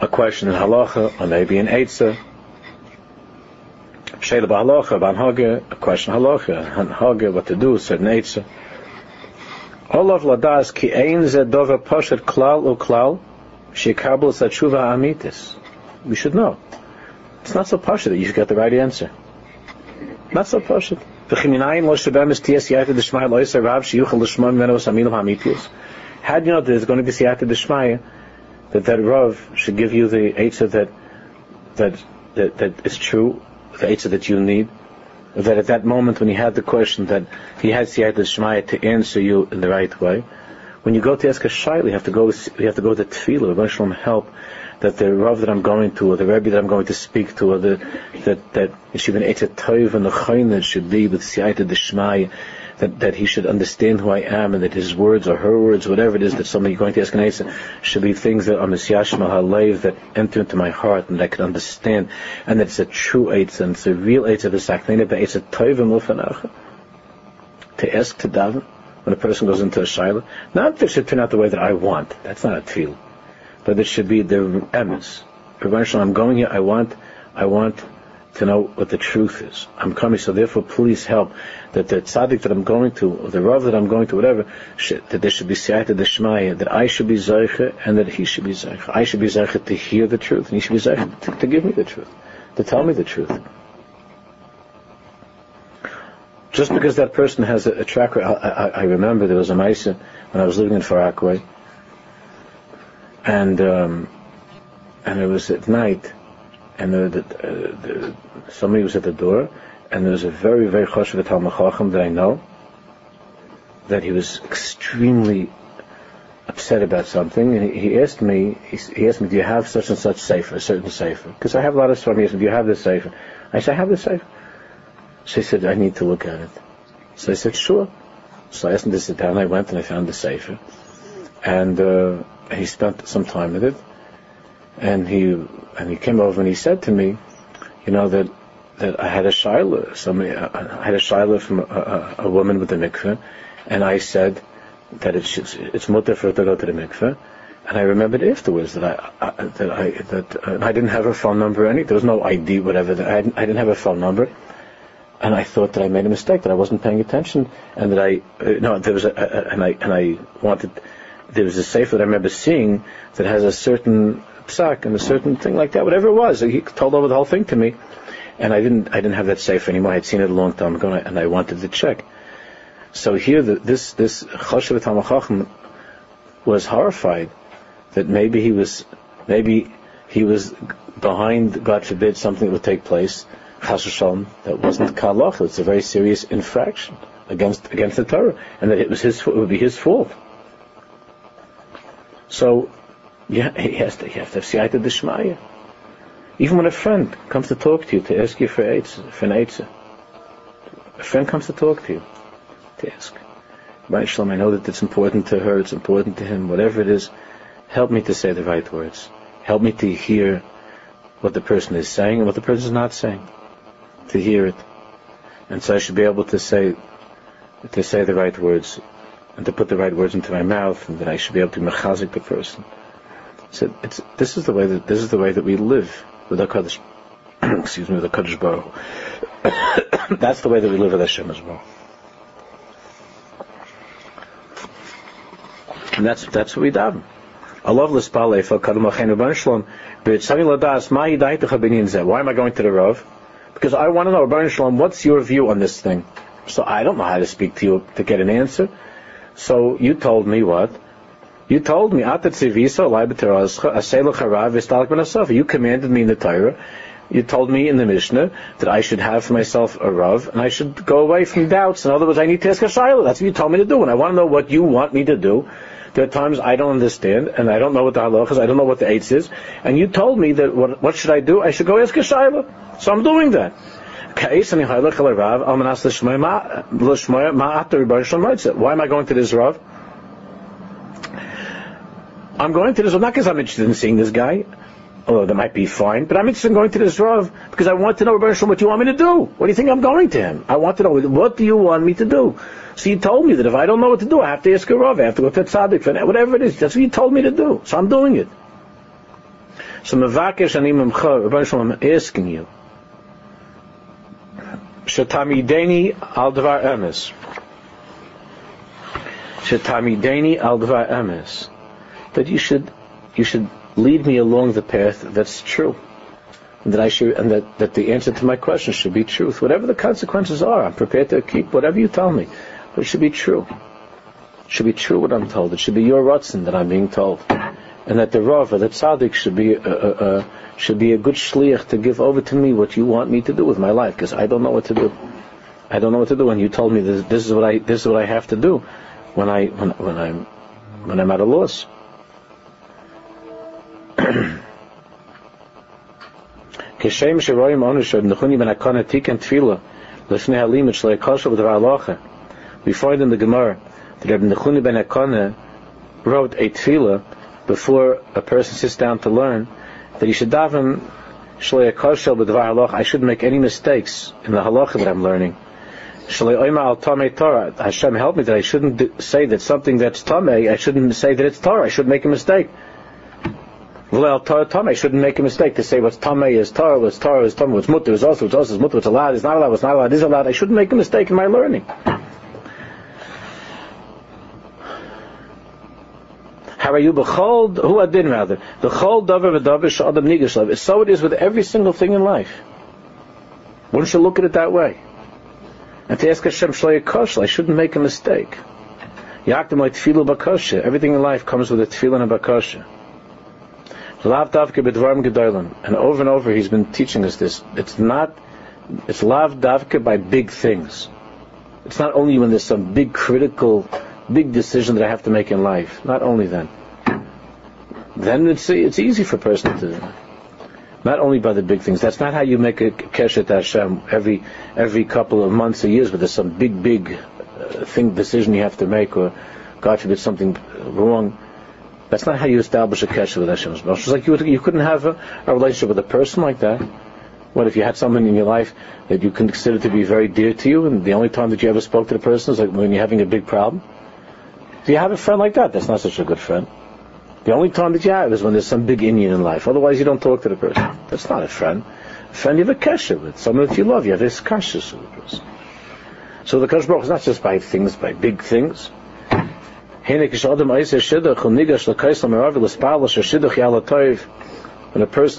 A question in Halacha, or maybe in Eitzah. Shayla Ban Haga, a question Halacha, Haga, what to do, certain Eitzah. Olav ladas ki ein ze dova poshet klal u klal, shekabel satshuva amitis. We should know. It's not so poshet that you should get the right answer. Not so. How do you know that there's going to be siyata d'shmaya that that Rav should give you the eitzah that that that that is true, the eitzah that you need? That at that moment when he had the question that he had siyata d'shmaya to answer you in the right way. When you go to ask a shaila, you have to go. You have to go to tefillah. Rabbi Shalom help that the Rav that I'm going to, or the Rebbe that I'm going to speak to, or the, that, that should be Tov and the Chayna should be with Siyata Deshmai, that, that he should understand who I am and that his words or her words, whatever it is that somebody going to ask an Eitzah, should be things that are Misyashma Halev that enter into my heart and that I can understand, and that it's a true Eitzah and it's a real Eitzah, the Saknina Eitzah Tov and To ask to daven when a person goes into a Shaila, not that it should turn out the way that I want. That's not a tefillah but it should be the emes. I'm going here. I want, I want to know what the truth is. I'm coming, so therefore, please help that the tzaddik that I'm going to, or the rav that I'm going to, whatever, should, that there should be siyata deshmaya, that I should be zeicha and that he should be zeicha. I should be zeicha to hear the truth, and he should be zeicha to, to give me the truth, to tell me the truth. Just because that person has a, a I, I, I, remember there was a Maisa when I was living in Far Rockaway, and um, and it was at night, and the, the, uh, the, somebody was at the door, and there was a very very choshev Talmud that I know, that he was extremely upset about something, and he, asked me, he, asked me, do you have such and such sefer, a certain sefer? Because I have a lot of stuff. He asked me, do you have this sefer? I said, I have this sefer. So he said, I need to look at it. So I said, sure. So I asked him to sit down. I went and I found the sefer, and. Uh, he spent some time with it, and he and he came over and he said to me, you know that that I had a shaila, somebody I had a shaila from a, a, a, woman with a mikveh, and I said that it's it's mutter for her to go to the mikveh, and I remembered afterwards that I, I that I that uh, I didn't have her phone number or anything. There was no ID, whatever. I, I didn't have her phone number, and I thought that I made a mistake, that I wasn't paying attention, and that I uh, no there was a, a and I and I wanted there was a safe that I remember seeing that has a certain psak and a certain thing like that, whatever it was. He told over the whole thing to me, and I didn't I didn't have that safe anymore. I had seen it a long time ago, and I wanted to check. So here, the, this this Choshev was horrified that maybe he was maybe he was behind, God forbid, something that would take place. Chas that wasn't kalach. It's a very serious infraction against against the Torah, and that it was his it would be his fault. So yeah, he has to, has to have siyata. Even when a friend comes to talk to you to ask you for AIDS, for an AIDS, a friend comes to talk to you to ask. Right, Shalom, I know that it's important to her, it's important to him, whatever it is, help me to say the right words. Help me to hear what the person is saying and what the person is not saying. To hear it. And so I should be able to say, to say the right words and to put the right words into my mouth, and that I should be able to mechazik the person. So this is the way that this is the way that we live with our Kaddish. excuse me, with the Kadosh Baruch. That's the way that we live with Hashem as well. And that's that's what we daven. I love this ballet for Kadam Achenu Ben Shalom. Why am I going to the Rav? Because I want to know, Ben Shalom, what's your view on this thing? So I don't know how to speak to you to get an answer. So you told me what? You told me, you commanded me in the Torah, you told me in the Mishnah that I should have for myself a Rav, and I should go away from doubts. In other words, I need to ask a shaila. That's what you told me to do, and I want to know what you want me to do. There are times I don't understand, and I don't know what the halach is, I don't know what the eights is, and you told me that what, what should I do? I should go ask a shaila. So I'm doing that. Why am I going to this Rav? I'm going to this Rav not because I'm interested in seeing this guy, although that might be fine, but I'm interested in going to this Rav because I want to know what you want me to do. What do you think I'm going to him? I want to know what do you want me to do. So you told me that if I don't know what to do, I have to ask a Rav, I have to go to tzaddik, for whatever it is. That's what you told me to do. So I'm doing it. So Mavakesh Anim I'm asking you. Shetamideni al dvar emes. Shetamideni al dvar emes. That you should, you should lead me along the path that's true. And that I should, and that, that the answer to my question should be truth. Whatever the consequences are, I'm prepared to keep whatever you tell me. But it should be true. It should be true what I'm told. It should be your rutzen that I'm being told. And that the Rav, the Tzaddik should be a, a, a should be a good shliach to give over to me what you want me to do with my life, because I don't know what to do. I don't know what to do. And you told me this, this is what I this is what I have to do when I when, when I'm when I'm at a loss. כשם שרואים אנו שבנכוני בן הקונה תיקן תפילה לפני הלימוד שלו יקושו בדבר הלוכה. we find in the Gemara that Rabbi Nechunya ben HaKanah wrote a tefillah before a person sits down to learn that he should daven shlei koshel b'dvar halach. I shouldn't make any mistakes in the halacha that I'm learning. Shlei oima al tamei Torah. Hashem help me that I shouldn't say that something that's tamei. I shouldn't say that it's Torah. I shouldn't make a mistake. V'leil Torah. I shouldn't make a mistake to say what's tamei is Torah, what's Torah is tamei, what's mutter is also, what's also is mutter, what's allowed is not allowed, what's not allowed is allowed. I shouldn't make a mistake in my learning. How are you behold who adin rather the chol davar v'davar sh'adam nigash So it is with every single thing in life. One should look at it that way. And to ask Hashem shloya I shouldn't make a mistake. Yaktim like tefillah bakosha. Everything in life comes with a tefillah and a. Lav davke bedvarim gedolim. And over and over he's been teaching us this. It's not, it's lav davke by big things. It's not only when there's some big critical big decision that I have to make in life. Not only then. Then it's it's easy for a person to not only by the big things. That's not how you make a keshet Hashem every every couple of months or years, but there's some big big uh, thing decision you have to make, or God forbid something wrong. That's not how you establish a keshet with Hashem. It's like you would, you couldn't have a, a relationship with a person like that. What if you had someone in your life that you consider to be very dear to you, and the only time that you ever spoke to the person is like when you're having a big problem? Do you have a friend like that? That's not such a good friend. The only time that you have is when there's some big inyan in life. Otherwise, you don't talk to the person. That's not a friend. A friend you have a kesher with. Someone that you love. You have this kasha with the person. So the Kosh is not just by things, by big things. When a person,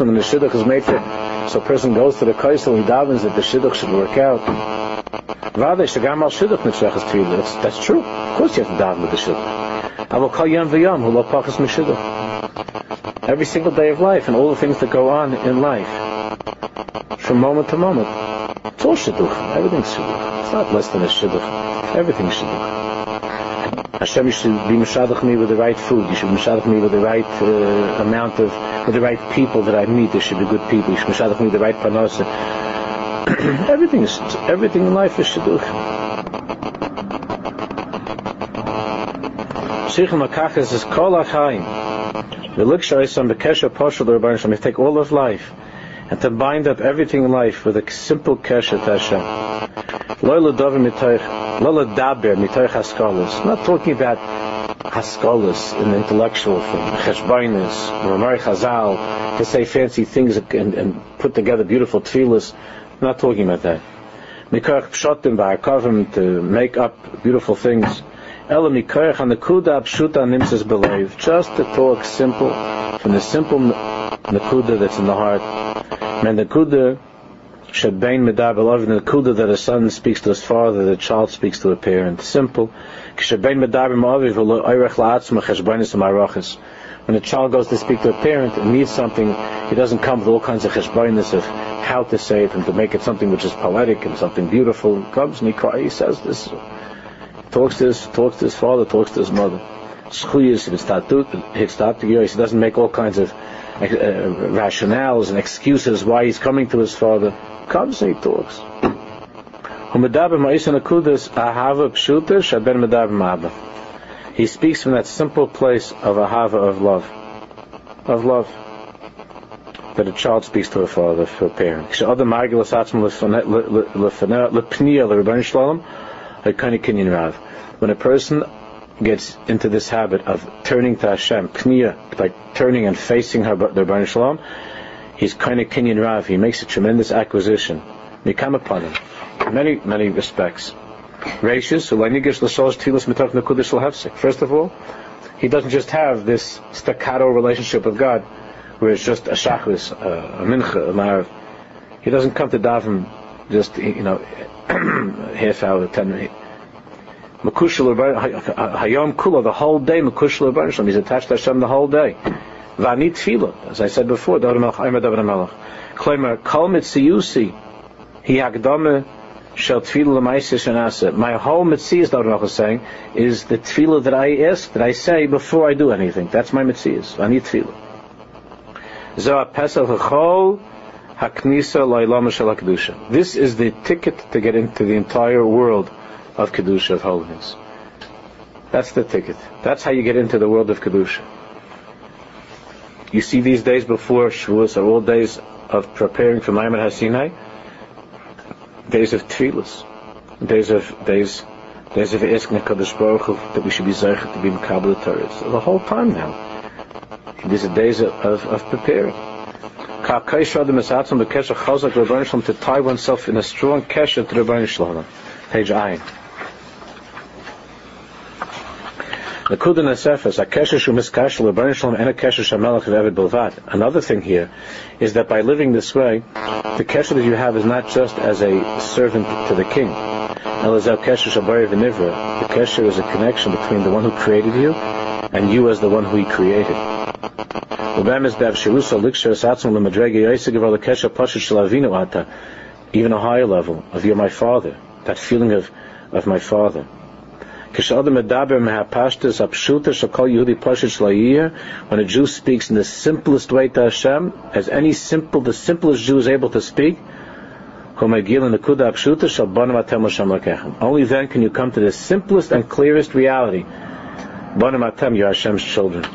when the shidduch is made for, so a person goes to the kaisel and davens that the shidduch should work out. That's, true. Of course you have to daven with the shidduch. Every single day of life and all the things that go on in life, from moment to moment, it's all shidduch. Everything's shidduch. It's not less than a shidduch. Everything's shidduch. Hashem, you should be mishadach me with the right food. You should be mishadach me with the right uh, amount of, with the right people that I meet. There should be good people. You should mishadach me with the right parnasa. everything is everything in life is shidduch. Sichel Makachas is kol achayim. The Likshaisam Bekesha Poshel Rabban Shem. take all of life and to bind up everything in life with a simple kesha to Hashem. Lola Dovim Mitoich, Lola Daber Mitoich Haskalas. Not talking about Haskalas, an intellectual thing, Cheshbainis, Ramari Chazal, to say fancy things and, and put together beautiful tefillahs. I'm not talking about that. Mikarach pshotim v'arkavim to make up beautiful things. Ela mikarach anakuda pshuta nimsas believe. Just to talk simple, from the simple nakuda that's in the heart. And nakuda shebein medar beloved nakuda that a son speaks to his father, the child speaks to a parent. Simple. Shebein medar b'maviv v'lo oirech la'atzma cheshbainis marachas. When a child goes to speak to a parent and needs something, he doesn't come with all kinds of cheshbainis of how to say it and to make it something which is poetic and something beautiful. He comes and he cries, he says this, talks to his, talks to his father, talks to his mother. He doesn't make all kinds of uh, rationales and excuses why he's coming to his father. Comes and he talks. He speaks from that simple place of ahava of love, of love that a child speaks to a father, to a parent. When a person gets into this habit of turning to Hashem, pniya, like turning and facing her, the Rebbeinu Shalom, he's kind of kinyan rav. He makes a tremendous acquisition. May come upon him in many, many respects. First of all, he doesn't just have this staccato relationship with God, where it's just a shachris, a mincha, a marav. He doesn't come to daven just you know half hour, ten minutes. Makushal Hayom Kula the whole day. Makushal Rabban He's attached to Hashem the whole day. Vani Tefillah, as I said before, David Melech Aymer David Melech. Klemer Kol Mitziyusi Hi Hagdame Shel tefillah l'maisis shenasa. My whole mitzias, David Melech is saying, is the tefillah that I ask, that I say before I do anything. That's my mitzias. I need tefillah. Zoh pesach ha'chol haknisa lo'ilama shel kedusha. This is the ticket to get into the entire world of kedusha of holiness. That's the ticket. That's how you get into the world of kedusha. You see, these days before Shavuos are all days of preparing for Maimon HaSinai days of tefillas, days of days days of asking Hakadosh Baruch Hu that we should be zeichet to be mekabel the The whole time now, these are days of, of, of preparing. To tie oneself in a strong kesher to the Rebbeinu Page Ayin. Nakuda Nesefes, a kesher shu miskash l'Rebbeinu Shalom and a kesher shamelach v'evid bilvad. Another thing here is that by living this way, the kesher that you have is not just as a servant to the king. The kesher is a connection between the one who created you and you as the one who he created. Even a higher level of you're my father, that feeling of, of my father. When a Jew speaks in the simplest way to Hashem, as any simple, the simplest Jew is able to speak, only then can you come to the simplest and clearest reality. You are Hashem's children.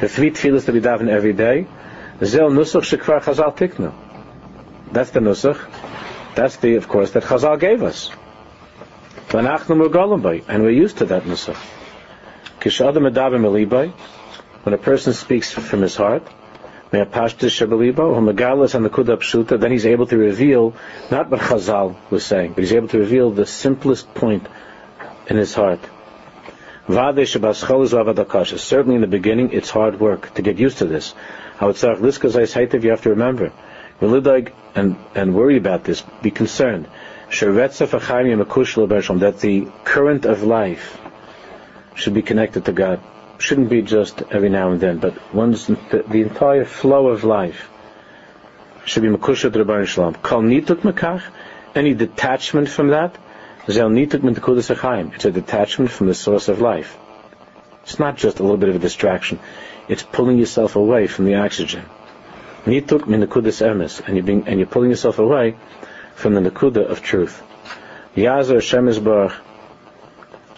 The three tefillahs that we daven every day, zel nusach. That's the nusach. That's the, of course, that Chazal gave us. And we're used to that nusach. When a person speaks from his heart, then he's able to reveal not what Chazal was saying, but he's able to reveal the simplest point in his heart. Certainly in the beginning, it's hard work to get used to this. You have to remember, and, and worry about this, be concerned. That the current of life should be connected to God. Shouldn't be just every now and then, but the, the entire flow of life should be Makusha Rabban Shalom. Kal nituk any detachment from that, zel nituk It's a detachment from the source of life. It's not just a little bit of a distraction. It's pulling yourself away from the oxygen. Nituk min nekudas emes, and you're being, and you're pulling yourself away from the nekuda of truth. Yazer Hashem Yisbarach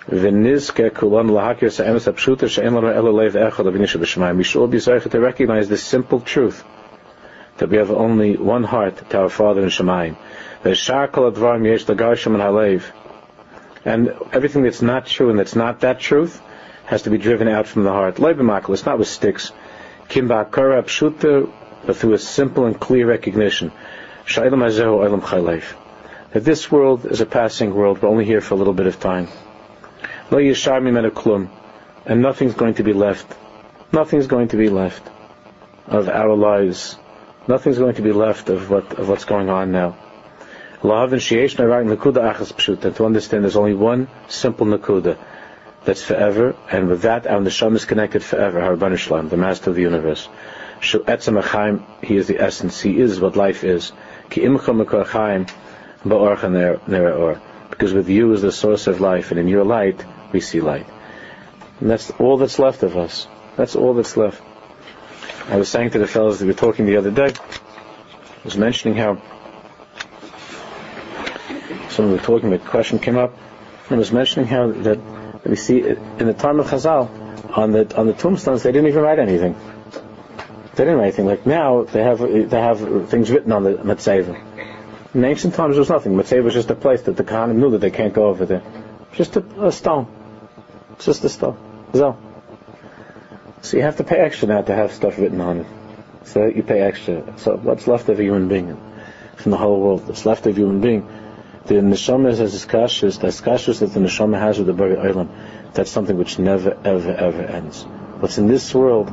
v'nizke kulam lahakir sa'emes apshuta she'en lana ela leiv echad avinisha b'shemayim. We should all be zeichet to recognize this simple truth that we have only one heart to our Father in Shemayim. V'shar kol advarim yesh lagarshim and halev. And everything that's not true and that's not that truth has to be driven out from the heart. Leibimakal, it's not with sticks. Kimba kara pshuta but through a simple and clear recognition that this world is a passing world, we're only here for a little bit of time. And nothing's going to be left. Nothing's going to be left of our lives. Nothing's going to be left of what of what's going on now. And To understand there's only one simple nakuda that's forever, and with that our neshama is connected forever, Har the Master of the Universe. He is the essence. He is what life is. Because with you is the source of life, and in your light we see light. And that's all that's left of us. That's all that's left. I was saying to the fellows that we were talking the other day, I was mentioning how someone was talking, the question came up, and I was mentioning how that we see in the time of Chazal, on the on the tombstones they didn't even write anything. They didn't write anything. Like now, they have they have things written on the Matzeva. In ancient times, there was nothing. Matzeva was just a place that the Kohanim knew that they can't go over there. Just a, a stone. It's just a stone. So, so you have to pay extra now to have stuff written on it. So you pay extra. So what's left of a human being from the whole world? What's left of a human being? The neshama has this kashus, that kashus that the neshama has with the Bari Olam. That's something which never, ever, ever ends. What's in this world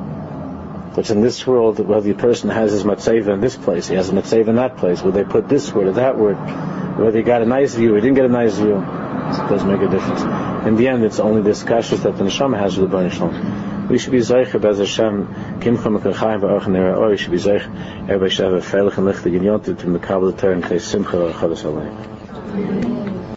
but in this world, whether the person has his matzeva in this place, he has a matzeva in that place, whether they put this word or that word, whether he got a nice view or he didn't get a nice view, it doesn't make a difference. In the end, it's only this that the neshama has with the Baruch we should be zeicher bez Hashem kimcha mekachayim v'arach nera or we should be zeicher everybody should have a freilich and lichtig in yontif to mekabel the Torah and simcha or chadas